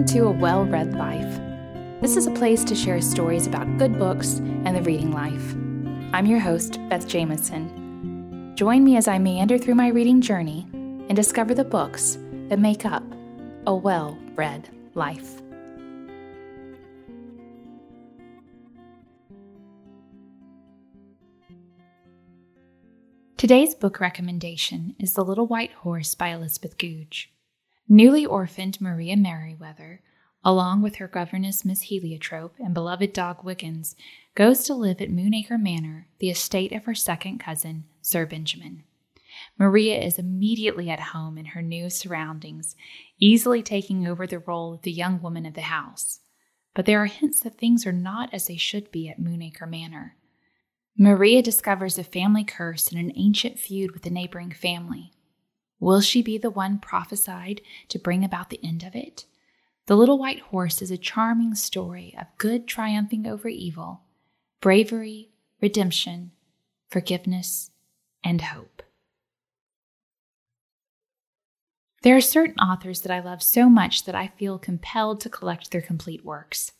Welcome to A Well Read Life. This is a place to share stories about good books and the reading life. I'm your host, Beth Jamison. Join me as I meander through my reading journey and discover the books that make up a well read life. Today's book recommendation is The Little White Horse by Elizabeth Goudge. Newly orphaned Maria Merryweather, along with her governess Miss Heliotrope and beloved dog Wiggins, goes to live at Moonacre Manor, the estate of her second cousin, Sir Benjamin. Maria is immediately at home in her new surroundings, easily taking over the role of the young woman of the house. But there are hints that things are not as they should be at Moonacre Manor. Maria discovers a family curse and an ancient feud with a neighboring family. Will she be the one prophesied to bring about the end of it? The Little White Horse is a charming story of good triumphing over evil, bravery, redemption, forgiveness, and hope. There are certain authors that I love so much that I feel compelled to collect their complete works.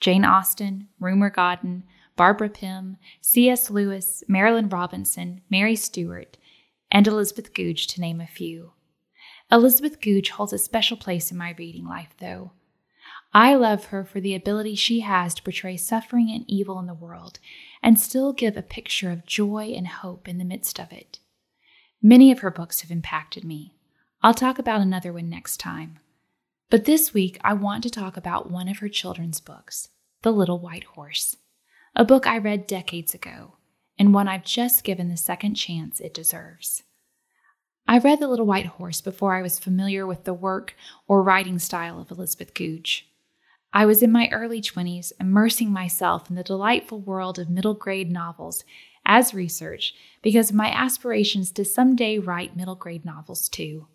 Jane Austen, Rumer Godden, Barbara Pym, C.S. Lewis, Marilynne Robinson, Mary Stewart, and Elizabeth Goudge, to name a few. Elizabeth Goudge holds a special place in my reading life, though. I love her for the ability she has to portray suffering and evil in the world and still give a picture of joy and hope in the midst of it. Many of her books have impacted me. I'll talk about another one next time. But this week, I want to talk about one of her children's books, The Little White Horse, a book I read decades ago and one I've just given the second chance it deserves. I read The Little White Horse before I was familiar with the work or writing style of Elizabeth Goudge. I was in my early 20s, immersing myself in the delightful world of middle grade novels as research because of my aspirations to someday write middle grade novels too.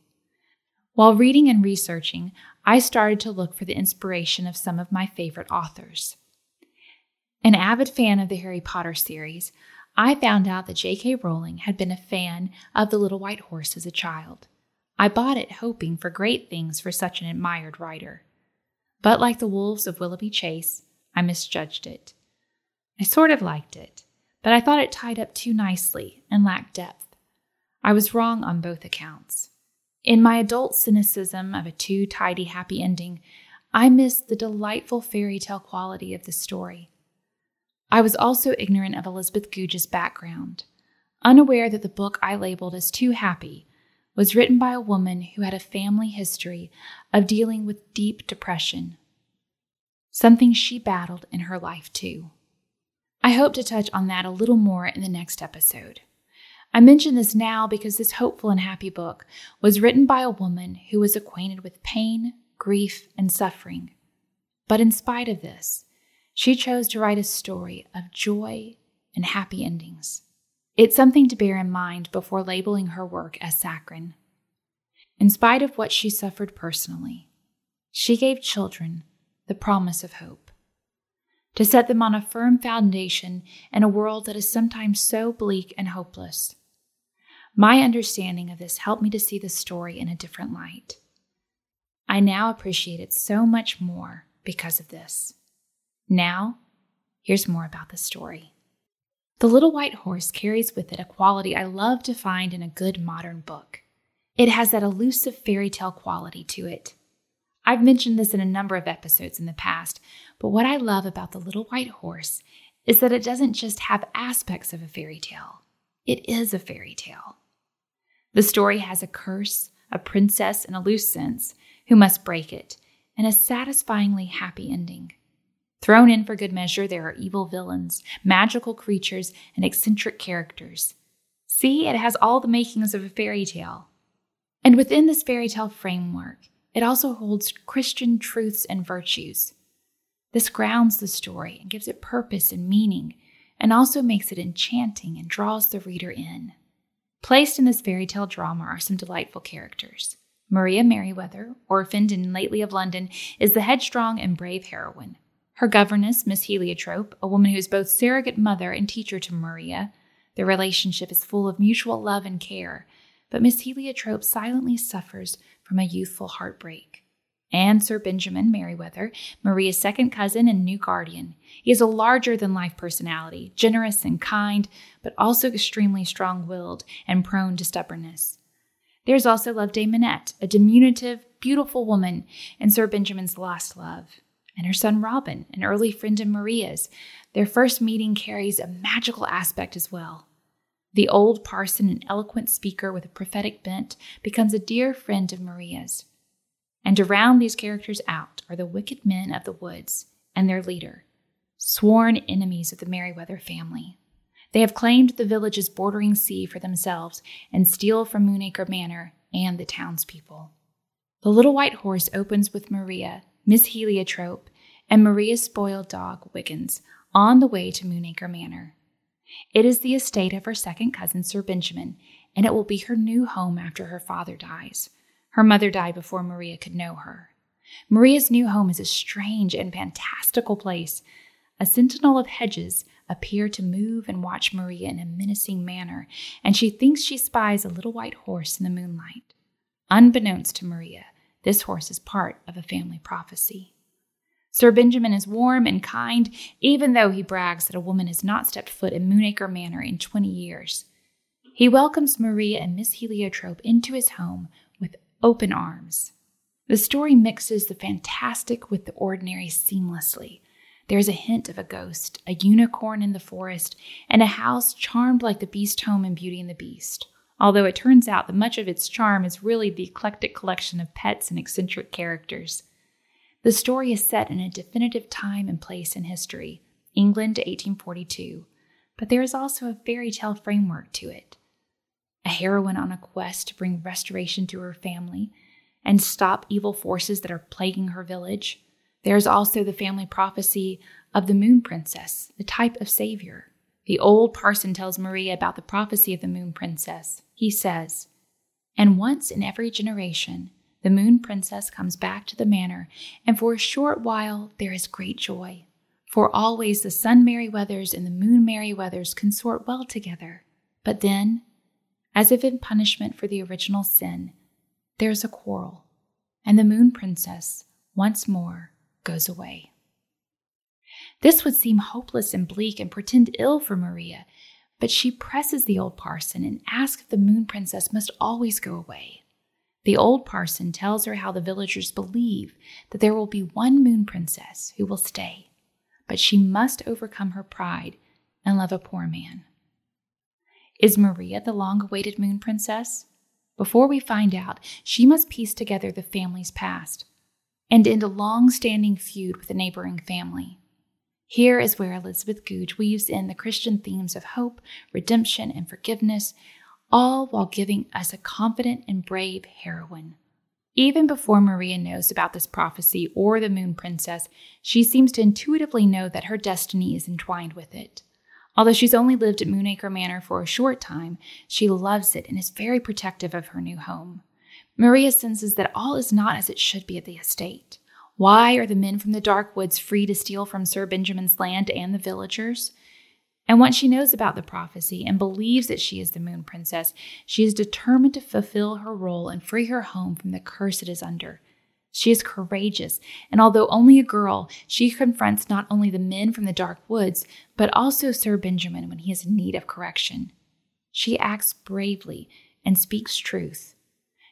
While reading and researching, I started to look for the inspiration of some of my favorite authors. An avid fan of the Harry Potter series, I found out that J.K. Rowling had been a fan of The Little White Horse as a child. I bought it hoping for great things for such an admired writer. But like the wolves of Willoughby Chase, I misjudged it. I sort of liked it, but I thought it tied up too nicely and lacked depth. I was wrong on both accounts. In my adult cynicism of a too tidy happy ending, I missed the delightful fairy tale quality of the story. I was also ignorant of Elizabeth Goudge's background, unaware that the book I labeled as too happy was written by a woman who had a family history of dealing with deep depression, something she battled in her life too. I hope to touch on that a little more in the next episode. I mention this now because this hopeful and happy book was written by a woman who was acquainted with pain, grief, and suffering. But in spite of this, she chose to write a story of joy and happy endings. It's something to bear in mind before labeling her work as saccharine. In spite of what she suffered personally, she gave children the promise of hope, to set them on a firm foundation in a world that is sometimes so bleak and hopeless. My understanding of this helped me to see the story in a different light. I now appreciate it so much more because of this. Now, here's more about the story. The Little White Horse carries with it a quality I love to find in a good modern book. It has that elusive fairy tale quality to it. I've mentioned this in a number of episodes in the past, but what I love about The Little White Horse is that it doesn't just have aspects of a fairy tale, it is a fairy tale. The story has a curse, a princess in a loose sense, who must break it, and a satisfyingly happy ending. Thrown in for good measure, there are evil villains, magical creatures, and eccentric characters. See, it has all the makings of a fairy tale. And within this fairy tale framework, it also holds Christian truths and virtues. This grounds the story and gives it purpose and meaning, and also makes it enchanting and draws the reader in. Placed in this fairy tale drama are some delightful characters. Maria Merryweather, orphaned and lately of London, is the headstrong and brave heroine. Her governess, Miss Heliotrope, a woman who is both surrogate mother and teacher to Maria. Their relationship is full of mutual love and care, but Miss Heliotrope silently suffers from a youthful heartbreak. and Sir Benjamin Merryweather, Maria's second cousin and new guardian. He is a larger than life personality, generous and kind, but also extremely strong willed and prone to stubbornness. There's also Loveday Minette, a diminutive, beautiful woman, and Sir Benjamin's lost love. And her son Robin, an early friend of Maria's. Their first meeting carries a magical aspect as well. The old parson, an eloquent speaker with a prophetic bent, becomes a dear friend of Maria's. And to round these characters out are the wicked men of the woods and their leader, sworn enemies of the Merryweather family. They have claimed the village's bordering sea for themselves and steal from Moonacre Manor and the townspeople. The little white horse opens with Maria, Miss Heliotrope, and Maria's spoiled dog, Wiggins, on the way to Moonacre Manor. It is the estate of her second cousin, Sir Benjamin, and it will be her new home after her father dies. Her mother died before Maria could know her. Maria's new home is a strange and fantastical place. A sentinel of hedges appear to move and watch Maria in a menacing manner, and she thinks she spies a little white horse in the moonlight. Unbeknownst to Maria, this horse is part of a family prophecy. Sir Benjamin is warm and kind, even though he brags that a woman has not stepped foot in Moonacre Manor in 20 years. He welcomes Maria and Miss Heliotrope into his home with open arms. The story mixes the fantastic with the ordinary seamlessly. There's a hint of a ghost, a unicorn in the forest, and a house charmed like the beast home in Beauty and the Beast. Although it turns out that much of its charm is really the eclectic collection of pets and eccentric characters. The story is set in a definitive time and place in history, England 1842, but there is also a fairy tale framework to it a heroine on a quest to bring restoration to her family and stop evil forces that are plaguing her village. There's also the family prophecy of the Moon Princess, the type of savior. The old parson tells Maria about the prophecy of the Moon Princess. He says, And once in every generation, the Moon Princess comes back to the manor, and for a short while there is great joy. For always the Sun Merryweathers and the Moon Merryweathers consort well together. But then as if in punishment for the original sin, there's a quarrel, and the Moon Princess once more goes away. This would seem hopeless and bleak and pretend ill for Maria, but she presses the old parson and asks if the Moon Princess must always go away. The old parson tells her how the villagers believe that there will be one Moon Princess who will stay, but she must overcome her pride and love a poor man. Is Maria the long awaited moon princess? Before we find out, she must piece together the family's past and end a long standing feud with a neighboring family. Here is where Elizabeth Goudge weaves in the Christian themes of hope, redemption, and forgiveness, all while giving us a confident and brave heroine. Even before Maria knows about this prophecy or the Moon Princess, she seems to intuitively know that her destiny is entwined with it. Although she's only lived at Moonacre Manor for a short time, she loves it and is very protective of her new home. Maria senses that all is not as it should be at the estate. Why are the men from the dark woods free to steal from Sir Benjamin's land and the villagers? And once she knows about the prophecy and believes that she is the Moon Princess, she is determined to fulfill her role and free her home from the curse it is under. She is courageous, and although only a girl, she confronts not only the men from the dark woods, but also Sir Benjamin when he is in need of correction. She acts bravely and speaks truth.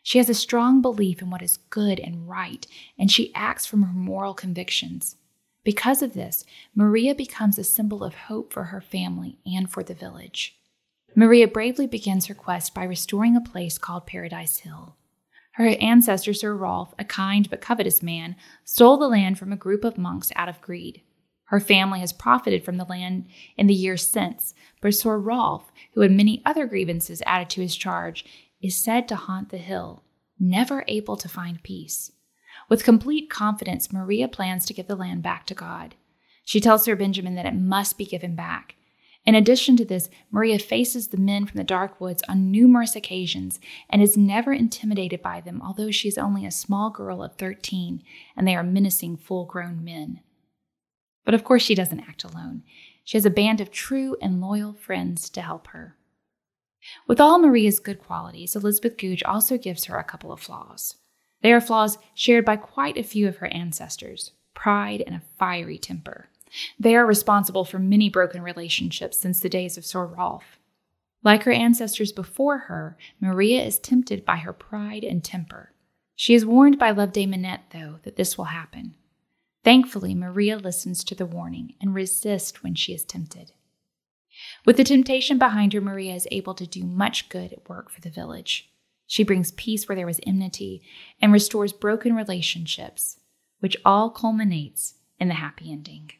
She has a strong belief in what is good and right, and she acts from her moral convictions. Because of this, Maria becomes a symbol of hope for her family and for the village. Maria bravely begins her quest by restoring a place called Paradise Hill. Her ancestor, Sir Wrolf, a kind but covetous man, stole the land from a group of monks out of greed. Her family has profited from the land in the years since, but Sir Wrolf, who had many other grievances added to his charge, is said to haunt the hill, never able to find peace. With complete confidence, Maria plans to give the land back to God. She tells Sir Benjamin that it must be given back. In addition to this, Maria faces the men from the dark woods on numerous occasions and is never intimidated by them, although she is only a small girl of 13 and they are menacing full grown men. But of course, she doesn't act alone. She has a band of true and loyal friends to help her. With all Maria's good qualities, Elizabeth Goudge also gives her a couple of flaws. They are flaws shared by quite a few of her ancestors pride and a fiery temper. They are responsible for many broken relationships since the days of Sir Wrolf. Like her ancestors before her, Maria is tempted by her pride and temper. She is warned by Loveday Minette, though, that this will happen. Thankfully, Maria listens to the warning and resists when she is tempted. With the temptation behind her, Maria is able to do much good at work for the village. She brings peace where there was enmity and restores broken relationships, which all culminates in the happy ending.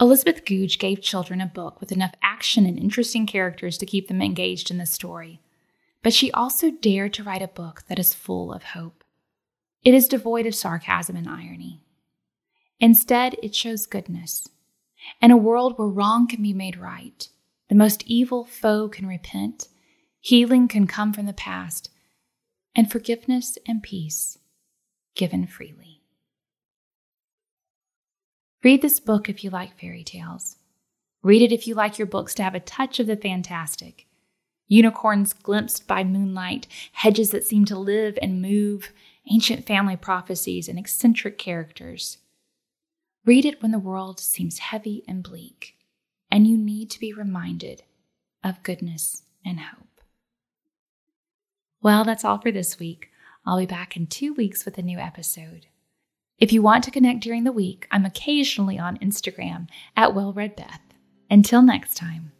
Elizabeth Goudge gave children a book with enough action and interesting characters to keep them engaged in the story. But she also dared to write a book that is full of hope. It is devoid of sarcasm and irony. Instead, it shows goodness. In a world where wrong can be made right, the most evil foe can repent, healing can come from the past, and forgiveness and peace given freely. Read this book if you like fairy tales. Read it if you like your books to have a touch of the fantastic. Unicorns glimpsed by moonlight, hedges that seem to live and move, ancient family prophecies, and eccentric characters. Read it when the world seems heavy and bleak, and you need to be reminded of goodness and hope. Well, that's all for this week. I'll be back in two weeks with a new episode. If you want to connect during the week, I'm occasionally on Instagram at WellReadBeth. Until next time.